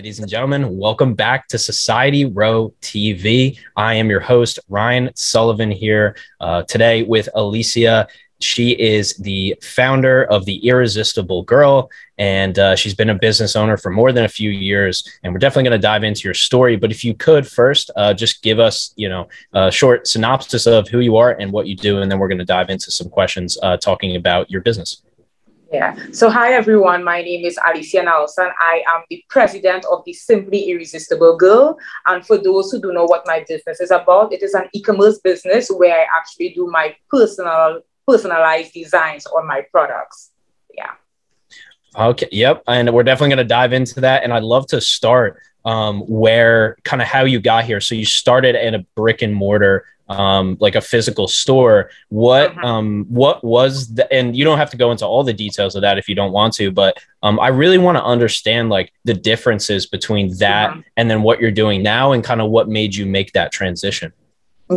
Ladies and gentlemen, welcome back to Society Row TV. I am your host, Ryan Sullivan, here uh, today with Alicia. She is the founder of The Irresistible Girl, and uh, she's been a business owner for more than a few years. And we're definitely going to dive into your story. But if you could first uh, just give us, you know, a short synopsis of who you are and what you do, and then we're going to dive into some questions uh, talking about your business. Yeah. So, hi everyone. My name is Alicia Nelson. I am the president of the Simply Irresistible Girl. And for those who don't know what my business is about, it is an e-commerce business where I actually do my personal personalized designs on my products. Yeah. Okay. Yep. And we're definitely going to dive into that. And I'd love to start um, where kind of how you got here. So you started in a brick and mortar um, like a physical store. What uh-huh. um, what was the, and you don't have to go into all the details of that if you don't want to, but um, I really want to understand like the differences between that uh-huh. and then what you're doing now and kind of what made you make that transition.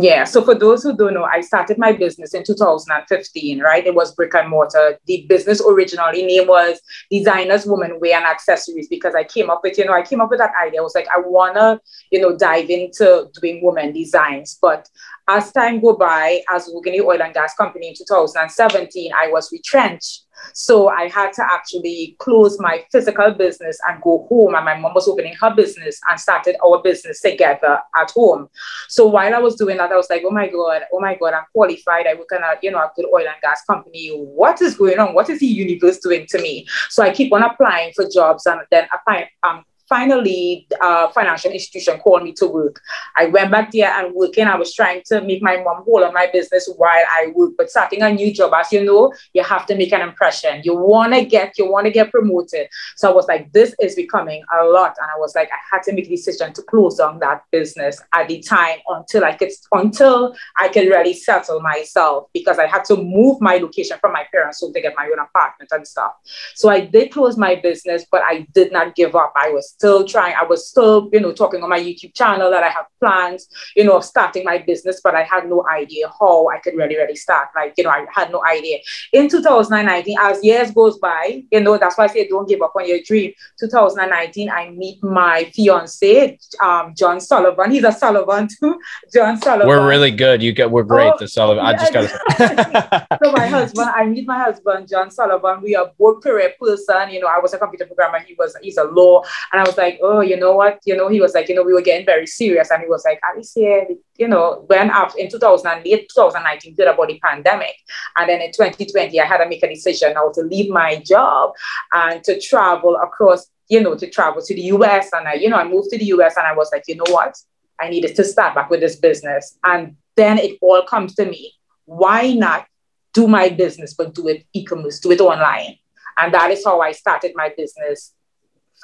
Yeah. So for those who don't know, I started my business in 2015, right? It was brick and mortar. The business originally name was Designers Woman Wear and Accessories because I came up with, you know, I came up with that idea. I was like, I wanna, you know, dive into doing women designs. But as time go by, as working oil and gas company in 2017, I was retrenched so I had to actually close my physical business and go home. And my mom was opening her business and started our business together at home. So while I was doing that, I was like, oh my God, oh my God, I'm qualified. I work in a, you know, a good oil and gas company. What is going on? What is the universe doing to me? So I keep on applying for jobs and then applying, um, finally, uh, financial institution called me to work. I went back there and working. I was trying to make my mom hold on my business while I work. But starting a new job, as you know, you have to make an impression. You want to get, you want to get promoted. So I was like, this is becoming a lot. And I was like, I had to make a decision to close down that business at the time until I could, until I could really settle myself because I had to move my location from my parents' home to get my own apartment and stuff. So I did close my business, but I did not give up. I was still trying, I was still, you know, talking on my YouTube channel that I have plans, you know, of starting my business, but I had no idea how I could really, really start. Like, you know, I had no idea. In 2019, as years goes by, you know, that's why I say don't give up on your dream. 2019, I meet my fiance, um, John Sullivan. He's a Sullivan too. John Sullivan. We're really good. You get, we're great. Oh, the Sullivan. I just got to. so my husband, I meet my husband, John Sullivan. We are both career person. You know, I was a computer programmer. He was, he's a law. And I was like, oh, you know what? You know, he was like, you know, we were getting very serious. And he was like, Alicia, you know, when after in 2008, 2019, did about the pandemic. And then in 2020, I had to make a decision now to leave my job and to travel across, you know, to travel to the US. And I, you know, I moved to the US and I was like, you know what? I needed to start back with this business. And then it all comes to me. Why not do my business, but do it e-commerce, do it online? And that is how I started my business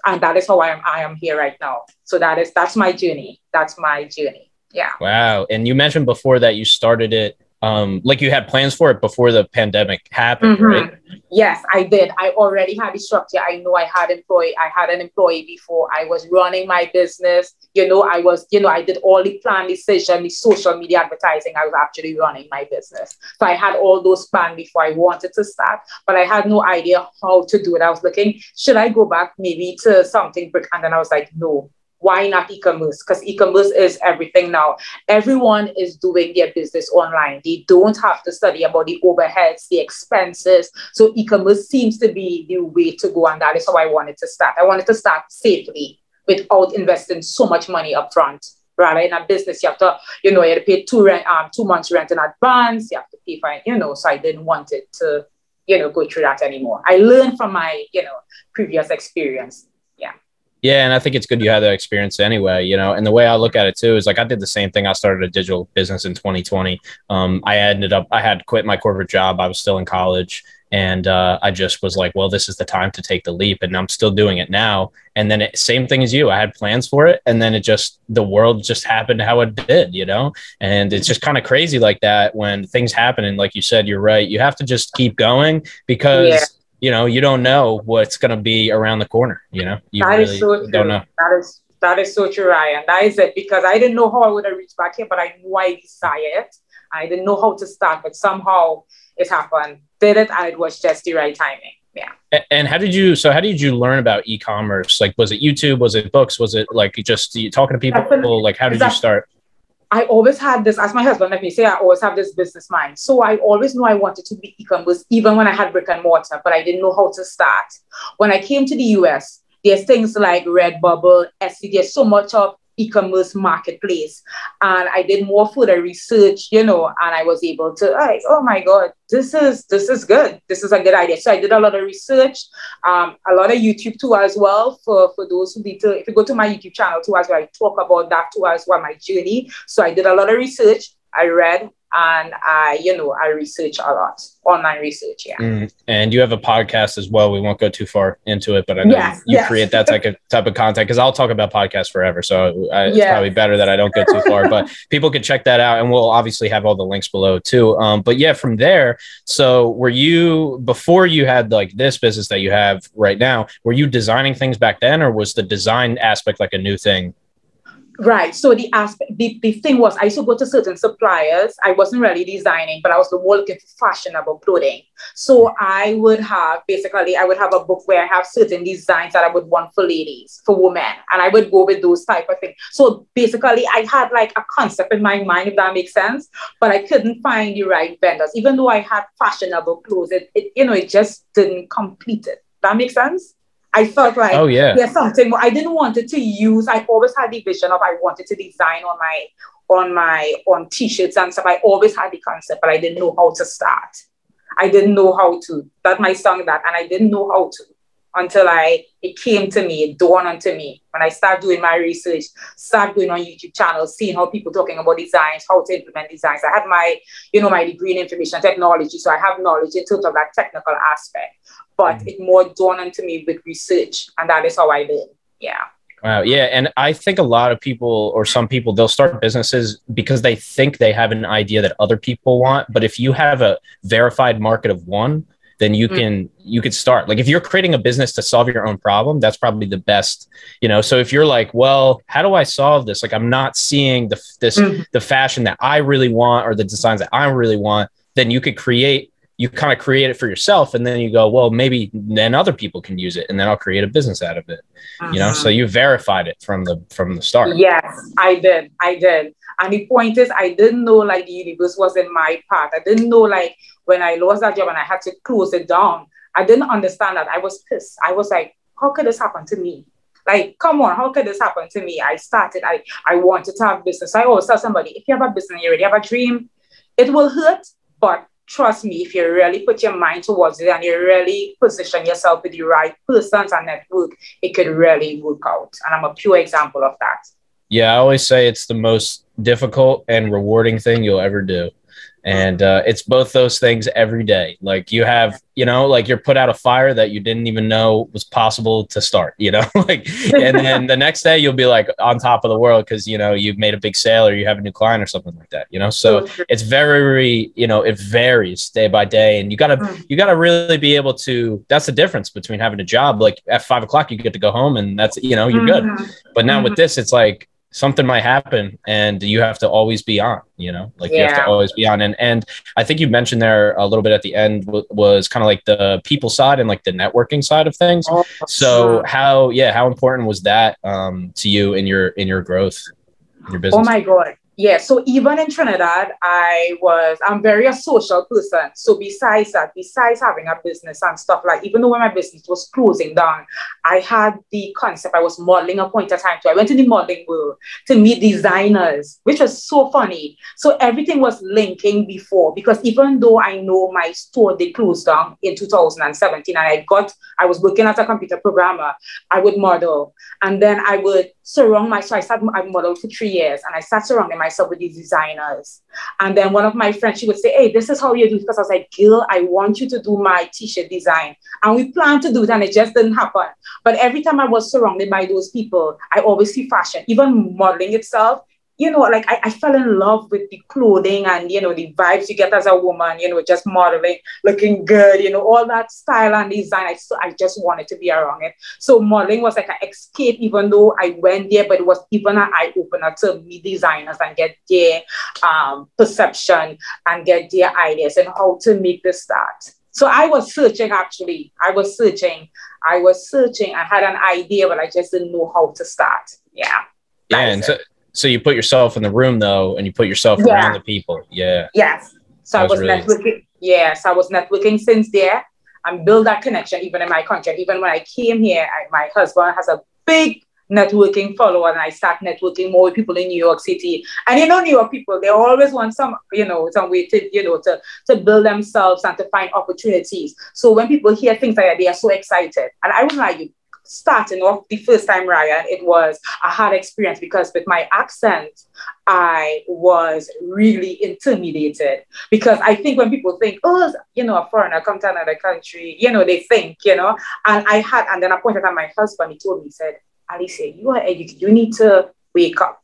and that is how I am I am here right now. So that is that's my journey. That's my journey. Yeah. Wow. And you mentioned before that you started it um like you had plans for it before the pandemic happened mm-hmm. right? Yes i did. I already had a structure i know i had employee i had an employee before. I was running my business. You know i was you know i did all the plan decision the social media advertising. I was actually running my business. So i had all those plans before i wanted to start but i had no idea how to do it. I was looking should i go back maybe to something but and then i was like no why not e-commerce? Because e-commerce is everything now. Everyone is doing their business online. They don't have to study about the overheads, the expenses. So e-commerce seems to be the way to go, and that is how I wanted to start. I wanted to start safely without investing so much money upfront. Rather in a business, you have to, you know, you have to pay two rent, um, two months rent in advance. You have to pay for you know. So I didn't want it to, you know, go through that anymore. I learned from my, you know, previous experience yeah, and I think it's good you had that experience anyway, you know. And the way I look at it too is like I did the same thing. I started a digital business in 2020. Um, I ended up I had quit my corporate job. I was still in college, and uh, I just was like, well, this is the time to take the leap, and I'm still doing it now. And then it, same thing as you, I had plans for it, and then it just the world just happened how it did, you know. And it's just kind of crazy like that when things happen. And like you said, you're right. You have to just keep going because. Yeah you know, you don't know what's going to be around the corner. You know, you that really so don't know. That is that is so true, Ryan. That is it because I didn't know how I would have reached back here, but I knew I desired. I didn't know how to start, but somehow it happened. Did it, and it was just the right timing. yeah. And how did you? So how did you learn about e-commerce? Like, was it YouTube? Was it books? Was it like just talking to people? Definitely. Like, how did you start? I always had this, as my husband let me say, I always have this business mind. So I always knew I wanted to be e-commerce, even when I had brick and mortar, but I didn't know how to start. When I came to the US, there's things like Redbubble, Etsy, there's so much of e-commerce marketplace. And I did more further research, you know, and I was able to like, oh my God, this is this is good. This is a good idea. So I did a lot of research, um, a lot of YouTube too as well for, for those who need to, if you go to my YouTube channel too as well, I talk about that too as well, my journey. So I did a lot of research. I read, and I, you know, I research a lot, online research. Yeah. Mm. And you have a podcast as well. We won't go too far into it, but I know yes, you yes. create that type of type of content because I'll talk about podcasts forever. So I, it's probably better that I don't go too far, but people can check that out, and we'll obviously have all the links below too. Um, but yeah, from there, so were you before you had like this business that you have right now? Were you designing things back then, or was the design aspect like a new thing Right. So the aspect, the, the thing was, I used to go to certain suppliers. I wasn't really designing, but I was more looking for fashionable clothing. So I would have basically, I would have a book where I have certain designs that I would want for ladies, for women, and I would go with those type of things. So basically, I had like a concept in my mind, if that makes sense, but I couldn't find the right vendors. Even though I had fashionable clothes, it, it you know, it just didn't complete it. That makes sense. I felt like oh yeah, there's something. I didn't want it to use. I always had the vision of I wanted to design on my on my on t-shirts and stuff. I always had the concept, but I didn't know how to start. I didn't know how to. That my song that, and I didn't know how to until I it came to me, it dawned onto me when I started doing my research, start going on YouTube channels, seeing how people talking about designs, how to implement designs. I had my, you know, my degree in information technology, so I have knowledge in terms of that technical aspect but mm-hmm. it more dawned onto me with research, and that is how I did. Yeah. Wow. Yeah. And I think a lot of people or some people, they'll start businesses because they think they have an idea that other people want. But if you have a verified market of one, then you mm. can mm-hmm. you could start like if you're creating a business to solve your own problem that's probably the best you know so if you're like well how do i solve this like i'm not seeing the this mm. the fashion that i really want or the designs that i really want then you could create you kind of create it for yourself and then you go well maybe then other people can use it and then i'll create a business out of it uh-huh. you know so uh-huh. you verified it from the from the start yes i did i did and the point is i didn't know like the universe was in my path i didn't know like when i lost that job and i had to close it down i didn't understand that i was pissed i was like how could this happen to me like, come on, how could this happen to me? I started, I, I wanted to have business. I always tell somebody, if you have a business, you already have a dream, it will hurt, but trust me, if you really put your mind towards it and you really position yourself with the right persons and network, it could really work out. And I'm a pure example of that. Yeah, I always say it's the most difficult and rewarding thing you'll ever do and uh, it's both those things every day like you have you know like you're put out a fire that you didn't even know was possible to start you know like and then the next day you'll be like on top of the world because you know you've made a big sale or you have a new client or something like that you know so it's very you know it varies day by day and you gotta mm. you gotta really be able to that's the difference between having a job like at five o'clock you get to go home and that's you know you're good mm-hmm. but now with mm-hmm. this it's like something might happen and you have to always be on you know like yeah. you have to always be on and and i think you mentioned there a little bit at the end w- was kind of like the people side and like the networking side of things oh, so sure. how yeah how important was that um to you in your in your growth in your business oh my god yeah, so even in Trinidad, I was, I'm very a social person. So besides that, besides having a business and stuff like, even though when my business was closing down, I had the concept, I was modeling a point of time too. I went to the modeling world to meet designers, which was so funny. So everything was linking before, because even though I know my store, they closed down in 2017 and I got, I was working as a computer programmer, I would model. And then I would surround myself. I started, I modeled for three years and I started surrounding myself with these designers. And then one of my friends, she would say, Hey, this is how you do it. Because I was like, Gil, I want you to do my t-shirt design. And we planned to do it and it just didn't happen. But every time I was surrounded by those people, I always see fashion, even modeling itself you know, like I, I fell in love with the clothing and, you know, the vibes you get as a woman, you know, just modeling, looking good, you know, all that style and design. I, so I just wanted to be around it. So modeling was like an escape, even though I went there, but it was even an eye opener to meet designers and get their um, perception and get their ideas and how to make this start. So I was searching actually. I was searching. I was searching. I had an idea, but I just didn't know how to start. Yeah. Yeah. And so, so you put yourself in the room though, and you put yourself yeah. around the people. Yeah. Yes. So that I was, was really... networking. Yes, I was networking since there and build that connection even in my country. Even when I came here, I, my husband has a big networking follower and I start networking more with people in New York City. And you know, New York people, they always want some, you know, some way to, you know, to, to build themselves and to find opportunities. So when people hear things like that, they are so excited. And I would like you starting off the first time, Ryan, it was a hard experience because with my accent, I was really intimidated because I think when people think, oh, you know, a foreigner come to another country, you know, they think, you know, and I had, and then I pointed at my husband, he told me, he said, Alicia, you are educated, you need to wake up,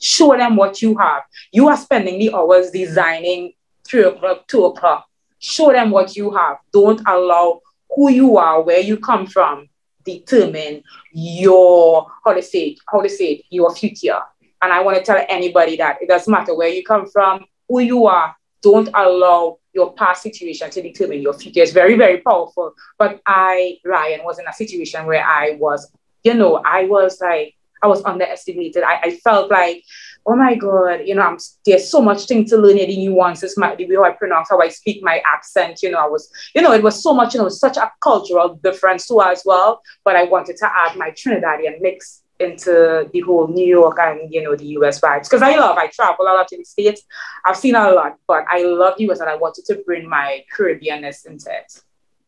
show them what you have. You are spending the hours designing three o'clock, two o'clock. Show them what you have. Don't allow who you are, where you come from, determine your how to say it, how to say it, your future. And I want to tell anybody that it doesn't matter where you come from, who you are, don't allow your past situation to determine your future. It's very, very powerful. But I, Ryan, was in a situation where I was, you know, I was like, I was underestimated. I, I felt like oh my God, you know, I'm, there's so much thing to learn, the nuances, my, the way I pronounce, how I speak, my accent, you know, I was, you know, it was so much, you know, such a cultural difference too as well. But I wanted to add my Trinidadian mix into the whole New York and, you know, the US vibes. Because I love, I travel a lot to the States. I've seen a lot, but I love the US and I wanted to bring my Caribbeanness into it.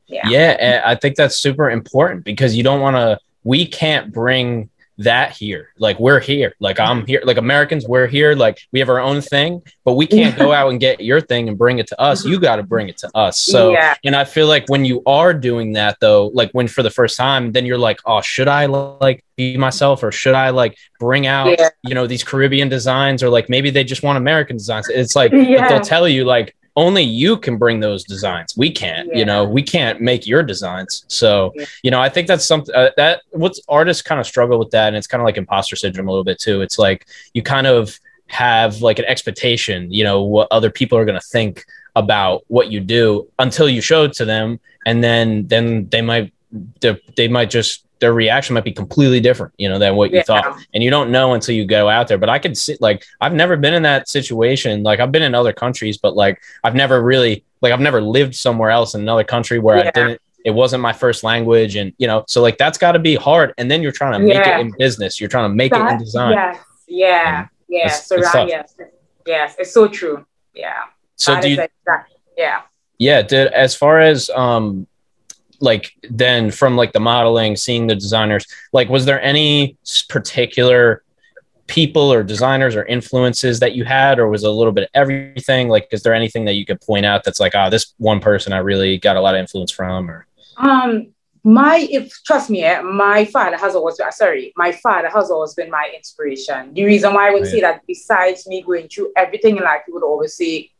Yeah. Yeah. I think that's super important because you don't want to, we can't bring that here. Like we're here. Like I'm mm-hmm. here. Like Americans, we're here. Like we have our own thing, but we can't go out and get your thing and bring it to us. You mm-hmm. got to bring it to us. So, yeah. and I feel like when you are doing that though, like when for the first time, then you're like, oh, should I like be myself or should I like bring out, yeah. you know, these Caribbean designs or like maybe they just want American designs. It's like yeah. they'll tell you like, only you can bring those designs. We can't, yeah. you know, we can't make your designs. So, yeah. you know, I think that's something uh, that what's artists kind of struggle with that. And it's kind of like imposter syndrome a little bit too. It's like you kind of have like an expectation, you know, what other people are going to think about what you do until you show it to them. And then, then they might, they might just their reaction might be completely different, you know, than what you yeah. thought. And you don't know until you go out there. But I could see, like, I've never been in that situation. Like, I've been in other countries, but like, I've never really, like, I've never lived somewhere else in another country where yeah. I didn't, it wasn't my first language. And, you know, so like, that's got to be hard. And then you're trying to make yeah. it in business, you're trying to make that, it in design. Yes. Yeah. Yeah. so, right. Yes. Yes. It's so true. Yeah. So, that do you, exactly, yeah. Yeah. Did, as far as, um, like then from like the modeling seeing the designers like was there any particular people or designers or influences that you had or was it a little bit of everything? Like is there anything that you could point out that's like ah oh, this one person i really got a lot of influence from or? Um my if trust me eh, my father has always been sorry my father has always been my inspiration. The reason why i would right. say that besides me going through everything in life he would always say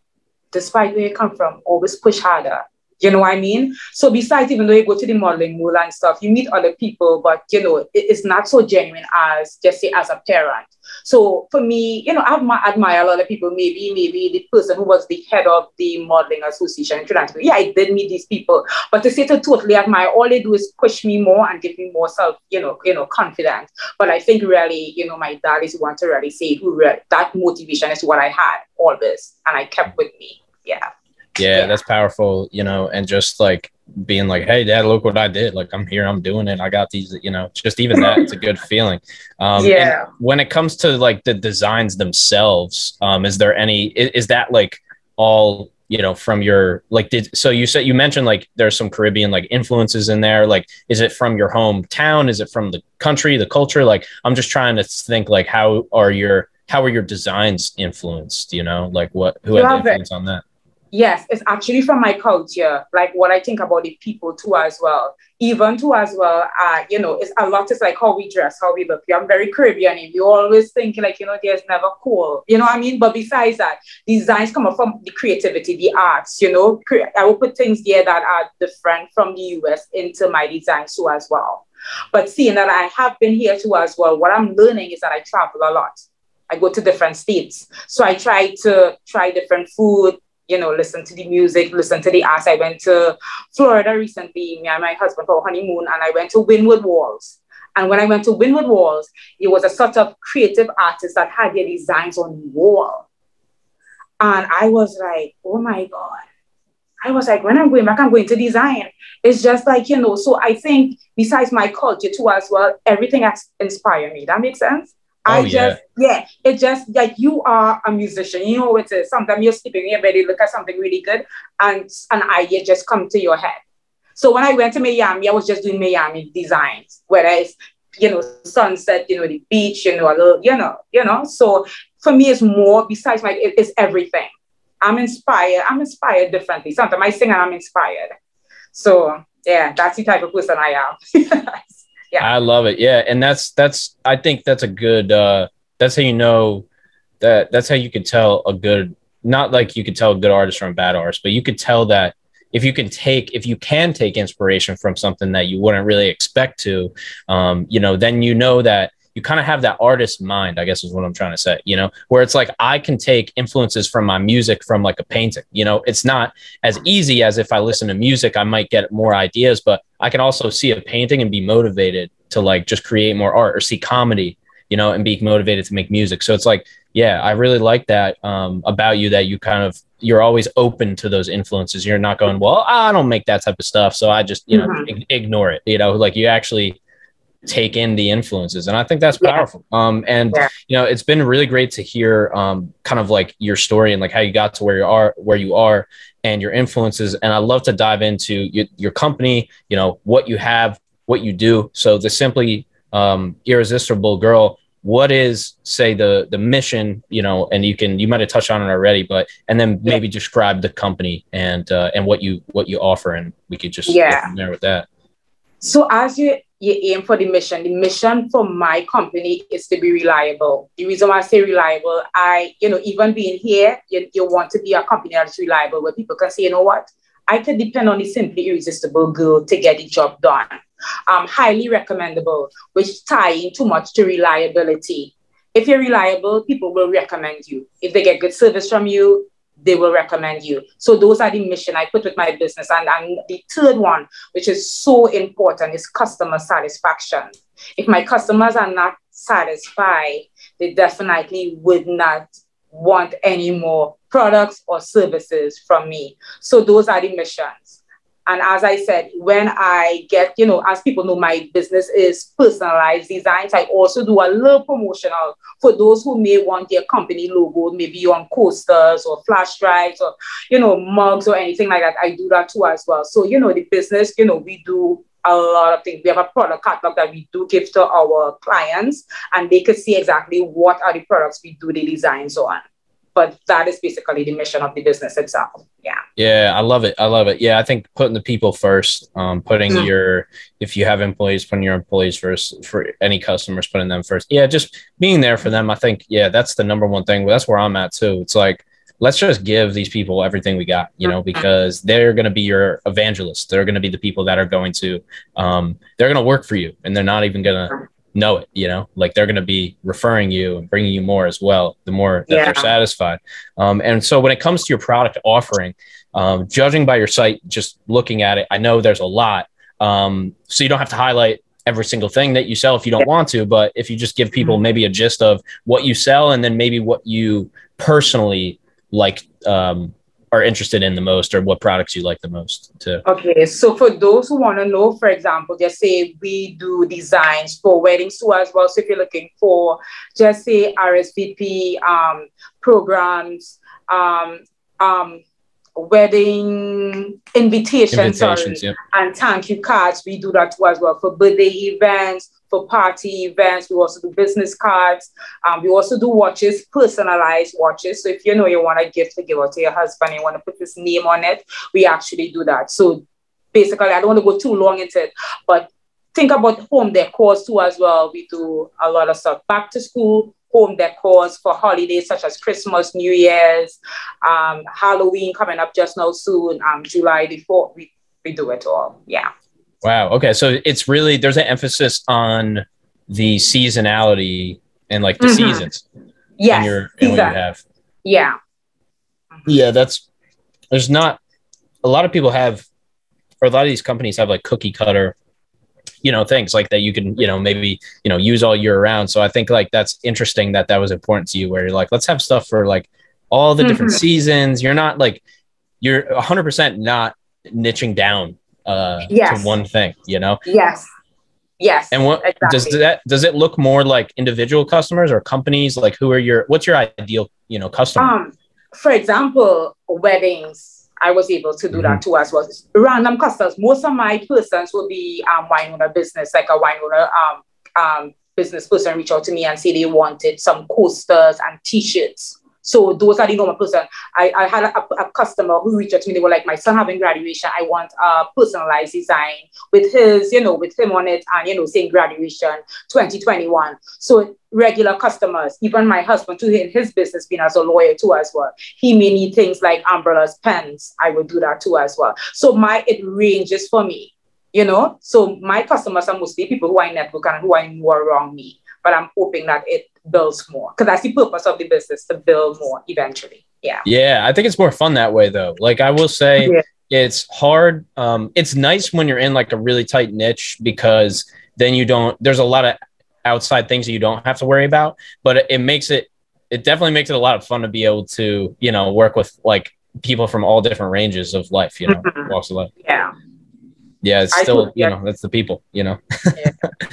despite where you come from always push harder you know what I mean? So besides, even though you go to the modeling mool and stuff, you meet other people, but you know, it, it's not so genuine as just say as a parent. So for me, you know, I admire a lot of people. Maybe, maybe the person who was the head of the modeling association in Trinidad. Yeah, I did meet these people, but to say to totally admire, all they do is push me more and give me more self, you know, you know, confidence. But I think really, you know, my dad is one to really say who that motivation is what I had always, and I kept with me. Yeah yeah, that's powerful, you know, and just like being like, hey, dad, look what I did. Like, I'm here, I'm doing it. I got these, you know, just even that, it's a good feeling. Um, yeah. When it comes to like the designs themselves, um, is there any, is, is that like all, you know, from your, like, did, so you said, you mentioned like there's some Caribbean like influences in there. Like, is it from your hometown? Is it from the country, the culture? Like, I'm just trying to think like, how are your, how are your designs influenced? You know, like what, who had the influence on that? Yes, it's actually from my culture, like what I think about the people too as well. Even too as well, uh, you know, it's a lot is like how we dress, how we look. I'm very Caribbean. You always think like, you know, there's never cool. You know what I mean? But besides that, designs come from the creativity, the arts, you know. I will put things there that are different from the US into my designs too as well. But seeing that I have been here too as well, what I'm learning is that I travel a lot. I go to different states. So I try to try different food, you know, listen to the music, listen to the arts. I went to Florida recently, me and my husband for honeymoon, and I went to Wynwood Walls. And when I went to Wynwood Walls, it was a sort of creative artist that had their designs on the wall. And I was like, oh my God. I was like, when I'm going back, I'm going to design. It's just like, you know, so I think besides my culture too, as well, everything has inspired me. That makes sense? Oh, I just, yeah. yeah, it just like you are a musician. You know, it's a, sometimes you're sleeping in your bed, you look at something really good, and an idea just come to your head. So when I went to Miami, I was just doing Miami designs, whereas you know, sunset, you know, the beach, you know, a little, you know, you know. So for me, it's more besides my, it, it's everything. I'm inspired. I'm inspired differently. Sometimes I sing and I'm inspired. So yeah, that's the type of person I am. yeah. I love it. Yeah. And that's, that's, I think that's a good, uh, that's how you know that that's how you could tell a good, not like you could tell a good artist from a bad artist, but you could tell that if you can take if you can take inspiration from something that you wouldn't really expect to um, you know then you know that you kind of have that artist mind i guess is what i'm trying to say you know where it's like i can take influences from my music from like a painting you know it's not as easy as if i listen to music i might get more ideas but i can also see a painting and be motivated to like just create more art or see comedy you know and be motivated to make music so it's like yeah i really like that um, about you that you kind of you're always open to those influences. You're not going, well, I don't make that type of stuff, so I just you know mm-hmm. ignore it. You know, like you actually take in the influences, and I think that's powerful. Yeah. Um, and yeah. you know, it's been really great to hear um, kind of like your story and like how you got to where you are, where you are, and your influences. And I love to dive into your, your company. You know, what you have, what you do. So the simply um, irresistible girl what is say the the mission you know and you can you might have touched on it already but and then maybe yeah. describe the company and uh, and what you what you offer and we could just yeah there with that so as you you aim for the mission the mission for my company is to be reliable the reason why i say reliable i you know even being here you, you want to be a company that's reliable where people can say you know what i can depend on the simply irresistible girl to get the job done um, highly recommendable, which tie in too much to reliability. If you're reliable, people will recommend you. If they get good service from you, they will recommend you. So those are the mission I put with my business. And, and the third one, which is so important, is customer satisfaction. If my customers are not satisfied, they definitely would not want any more products or services from me. So those are the missions. And as I said, when I get, you know, as people know, my business is personalized designs. I also do a little promotional for those who may want their company logo, maybe on coasters or flash drives or, you know, mugs or anything like that. I do that too as well. So, you know, the business, you know, we do a lot of things. We have a product catalog that we do give to our clients, and they could see exactly what are the products we do the designs on but that is basically the mission of the business itself. Yeah. Yeah, I love it. I love it. Yeah, I think putting the people first, um, putting mm-hmm. your if you have employees, putting your employees first for any customers, putting them first. Yeah, just being there for them. I think yeah, that's the number one thing. That's where I'm at too. It's like let's just give these people everything we got, you know, mm-hmm. because they're going to be your evangelists. They're going to be the people that are going to, um, they're going to work for you, and they're not even going to know it you know like they're going to be referring you and bringing you more as well the more that yeah. they're satisfied um, and so when it comes to your product offering um, judging by your site just looking at it i know there's a lot um, so you don't have to highlight every single thing that you sell if you don't yeah. want to but if you just give people mm-hmm. maybe a gist of what you sell and then maybe what you personally like um, are interested in the most or what products you like the most too. Okay, so for those who want to know, for example, just say we do designs for weddings too as well. So if you're looking for just say RSVP um, programs, um, um, wedding invitations, invitations sorry, and thank you cards, we do that too as well for birthday events, for party events. We also do business cards. Um, we also do watches, personalized watches. So if you know you want a gift to give out to your husband, you want to put his name on it, we actually do that. So basically, I don't want to go too long into it, but think about home decor too as well. We do a lot of stuff. Back to school, home decors for holidays such as Christmas, New Year's, um, Halloween coming up just now soon, um, July the 4th. We, we do it all. Yeah. Wow. Okay. So it's really there's an emphasis on the seasonality and like the mm-hmm. seasons. Yeah. Your, and what you have. Yeah. Yeah, that's there's not a lot of people have, or a lot of these companies have like cookie cutter you know things like that you can you know maybe you know use all year round so i think like that's interesting that that was important to you where you're like let's have stuff for like all the different mm-hmm. seasons you're not like you're 100% not niching down uh yes. to one thing you know yes yes and what exactly. does that does it look more like individual customers or companies like who are your what's your ideal you know customer um for example weddings I was able to do mm-hmm. that too as well. Random customers. Most of my persons will be um, wine owner business, like a wine owner um, um, business person reach out to me and say they wanted some coasters and t-shirts. So those are the normal person. I, I had a, a, customer who reached out to me. They were like, my son having graduation. I want a personalized design with his, you know, with him on it and, you know, saying graduation 2021. So regular customers, even my husband too, in his business being as a lawyer too as well. He may need things like umbrellas, pens. I would do that too as well. So my, it ranges for me, you know? So my customers are mostly people who I network and who I know around me but I'm hoping that it builds more because that's the purpose of the business to build more eventually. Yeah. Yeah. I think it's more fun that way though. Like I will say yeah. it's hard. Um, it's nice when you're in like a really tight niche because then you don't, there's a lot of outside things that you don't have to worry about, but it, it makes it, it definitely makes it a lot of fun to be able to, you know, work with like people from all different ranges of life, you know, mm-hmm. walks of life. Yeah. Yeah. It's still, you know, that's the people, you know. Yeah.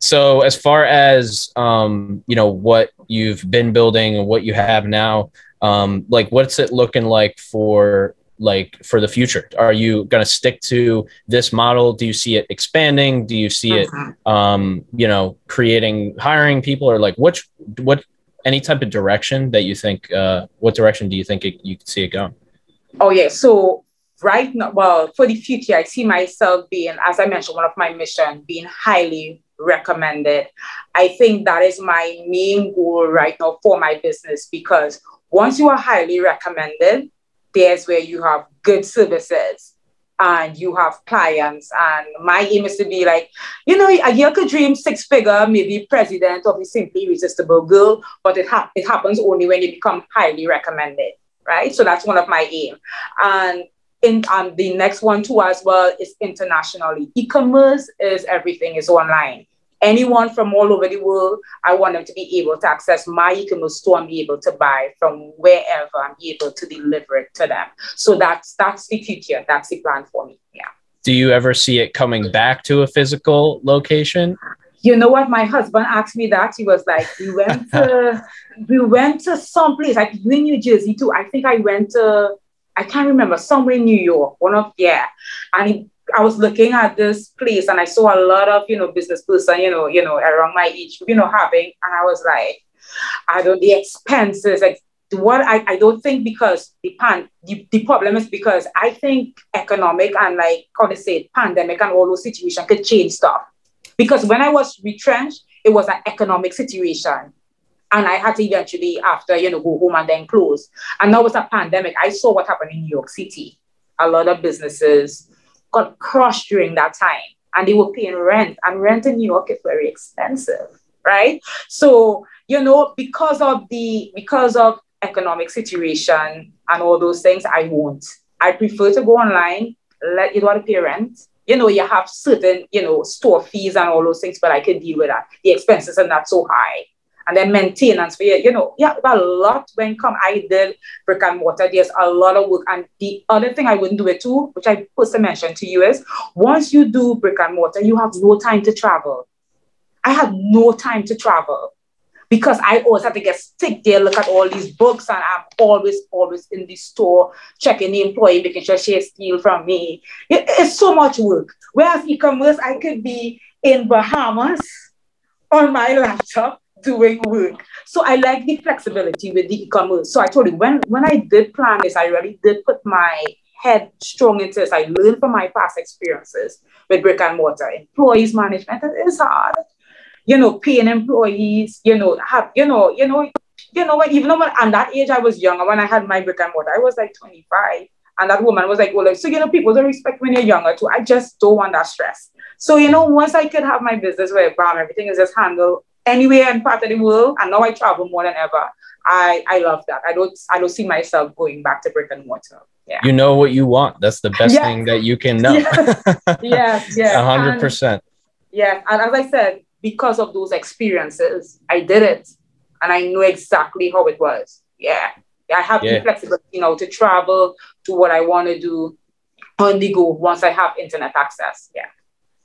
so as far as um, you know what you've been building and what you have now um, like what's it looking like for like for the future? Are you going to stick to this model? Do you see it expanding? Do you see it mm-hmm. um, you know creating hiring people? Or like which what any type of direction that you think uh, what direction do you think it, you could see it going? Oh yeah. So right now well for the future i see myself being as i mentioned one of my mission being highly recommended. I think that is my main goal right now for my business because once you are highly recommended, there's where you have good services and you have clients. And my aim is to be like, you know, a girl could dream six figure, maybe president of a Simply Irresistible Girl, but it, ha- it happens only when you become highly recommended, right? So that's one of my aim. And in um, the next one too as well is internationally. E-commerce is everything is online. Anyone from all over the world, I want them to be able to access my e-commerce store and be able to buy from wherever I'm able to deliver it to them. So that's that's the future. That's the plan for me. Yeah. Do you ever see it coming back to a physical location? You know what? My husband asked me that. He was like, we went to we went to some place, like in New Jersey too. I think I went to I can't remember, somewhere in New York, one of, yeah. And he, I was looking at this place and I saw a lot of, you know, business person, you know, you know, around my age, you know, having, and I was like, I don't, the expenses, like what I, I don't think because the pan the, the problem is because I think economic and like how to say pandemic and all those situations could change stuff. Because when I was retrenched, it was an economic situation. And I had to eventually, after, you know, go home and then close. And now with a pandemic, I saw what happened in New York City. A lot of businesses got crushed during that time and they were paying rent. And rent in New York is very expensive, right? So, you know, because of the because of economic situation and all those things, I won't. I prefer to go online, let you know to pay rent. You know, you have certain, you know, store fees and all those things, but I can deal with that. The expenses are not so high and then maintenance for you. You know, yeah, a lot when come. I did brick and mortar. There's a lot of work. And the other thing I wouldn't do it too, which I put to mention to you is once you do brick and mortar, you have no time to travel. I had no time to travel because I always have to get stick there, look at all these books, and I'm always, always in the store checking the employee, making sure she steal from me. It, it's so much work. Whereas e-commerce, I could be in Bahamas on my laptop doing work. So I like the flexibility with the e-commerce. So I told you when when I did plan this, I really did put my head strong into this. I learned from my past experiences with brick and mortar. Employees management it is hard. You know, paying employees, you know, have you know, you know, you know, even though at that age I was younger when I had my brick and mortar, I was like 25. And that woman was like, well, like, so you know, people don't respect when you're younger too. I just don't want that stress. So, you know, once I could have my business where bam, everything is just handled anywhere in part of the world, and now I travel more than ever. I I love that. I don't I don't see myself going back to brick and mortar. Yeah. You know what you want. That's the best yes. thing that you can know. Yes, yes. A hundred percent. Yeah. And as I said, because of those experiences, I did it. And I know exactly how it was. Yeah. I have yeah. the flexibility, you know, to travel to what I want to do on the go once I have internet access. Yeah.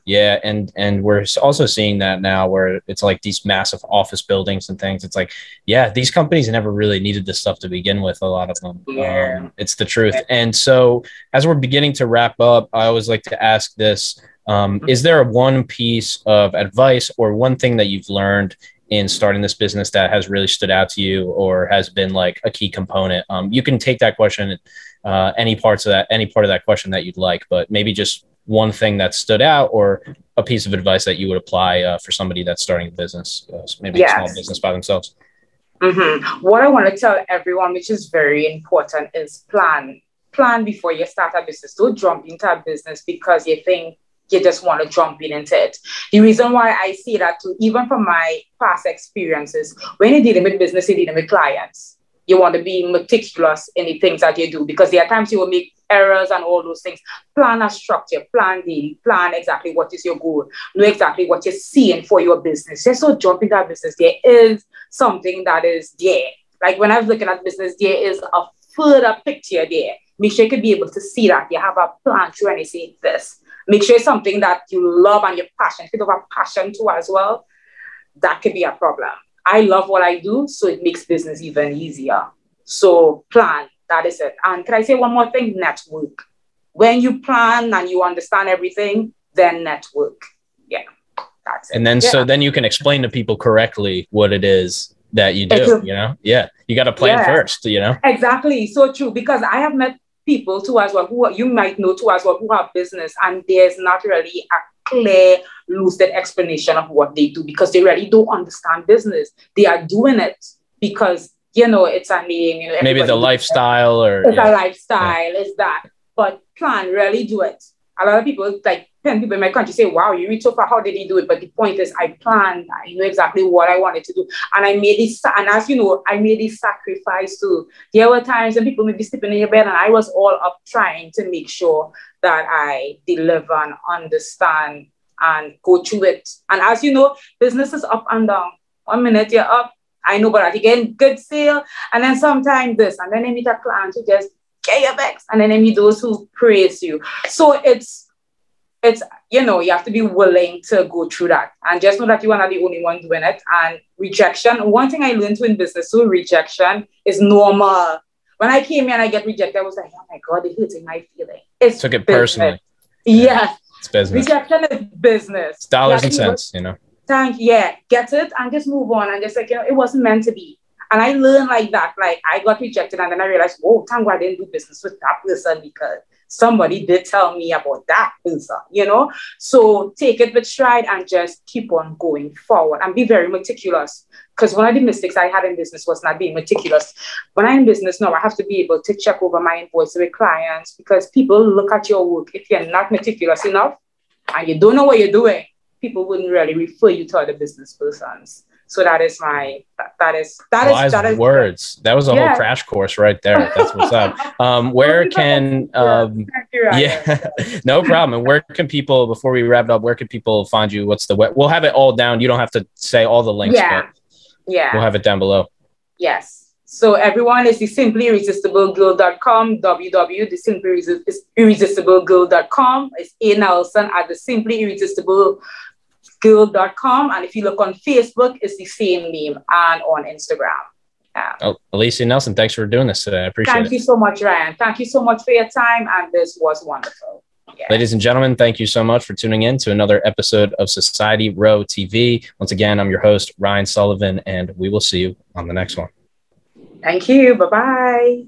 Yeah, and and we're also seeing that now where it's like these massive office buildings and things. It's like, yeah, these companies never really needed this stuff to begin with. A lot of them. Yeah. Um, it's the truth. And so, as we're beginning to wrap up, I always like to ask this: um, mm-hmm. Is there one piece of advice or one thing that you've learned in starting this business that has really stood out to you or has been like a key component? Um, you can take that question, uh, any parts of that, any part of that question that you'd like, but maybe just one thing that stood out or a piece of advice that you would apply uh, for somebody that's starting a business, uh, maybe yes. a small business by themselves? Mm-hmm. What I want to tell everyone, which is very important, is plan. Plan before you start a business. Don't jump into a business because you think you just want to jump in into it. The reason why I say that too, even from my past experiences, when you're dealing with business, you're dealing with clients. You want to be meticulous in the things that you do because there are times you will make errors and all those things. Plan a structure, plan daily, plan exactly what is your goal, know exactly what you're seeing for your business. Just so jump into that business, there is something that is there. Like when I was looking at business, there is a further picture there. Make sure you can be able to see that you have a plan to and you say this. Make sure it's something that you love and you're passionate. If you have a passion to as well, that could be a problem. I love what I do, so it makes business even easier. So plan, that is it. And can I say one more thing? Network. When you plan and you understand everything, then network. Yeah. That's it. And then yeah. so then you can explain to people correctly what it is that you do, you know? Yeah. You got to plan yeah. first, you know? Exactly. So true. Because I have met people too as well who you might know too as well who have business and there's not really a clear lucid explanation of what they do because they really don't understand business they are doing it because you know it's a name you know maybe the lifestyle or it's yeah. a lifestyle yeah. is that but plan really do it a lot of people like and people in my country say, wow, you reach so far, how did he do it? But the point is, I planned, I know exactly what I wanted to do. And I made this, and as you know, I made this sacrifice too. There were times when people may be sleeping in your bed, and I was all up trying to make sure that I deliver and understand and go through it. And as you know, business is up and down. One minute you're up, I know, but again, good sale. And then sometimes this, and then I meet a client who just get your backs, and then I meet those who praise you. So it's it's you know you have to be willing to go through that and just know that you are not the only one doing it. And rejection one thing i learned in business so rejection is normal. When i came here and i get rejected. I was like oh my god it hurting my feeling. It's took it business. personally yes it's business. Rejection is business. It's dollars and cents you know. Thank yeah. Get it and just move on and just like you know it wasn't meant to be. And I learned like that. Like I got rejected, and then I realized, oh, thank God I didn't do business with that person because somebody did tell me about that person, you know? So take it with stride and just keep on going forward and be very meticulous. Because one of the mistakes I had in business was not being meticulous. When I'm in business now, I have to be able to check over my invoice with clients because people look at your work. If you're not meticulous enough and you don't know what you're doing, people wouldn't really refer you to other business persons. So that is my that is that Wise is that is words. That was a yeah. whole crash course right there. That's what's up. Um, where can um, yeah, no problem. And where can people before we wrap it up? Where can people find you? What's the web? We'll have it all down. You don't have to say all the links. Yeah, yeah. We'll have it down below. Yes. So everyone is the simply irresistiblegirl.com, www, the simply irresistiblegirl.com. It's A Nelson at the simply irresistible girl.com. And if you look on Facebook, it's the same name and on Instagram. Yeah. Oh, Alicia Nelson, thanks for doing this today. I appreciate Thank it. Thank you so much, Ryan. Thank you so much for your time. And this was wonderful. Yeah. Ladies and gentlemen, thank you so much for tuning in to another episode of Society Row TV. Once again, I'm your host, Ryan Sullivan, and we will see you on the next one. Thank you. Bye bye.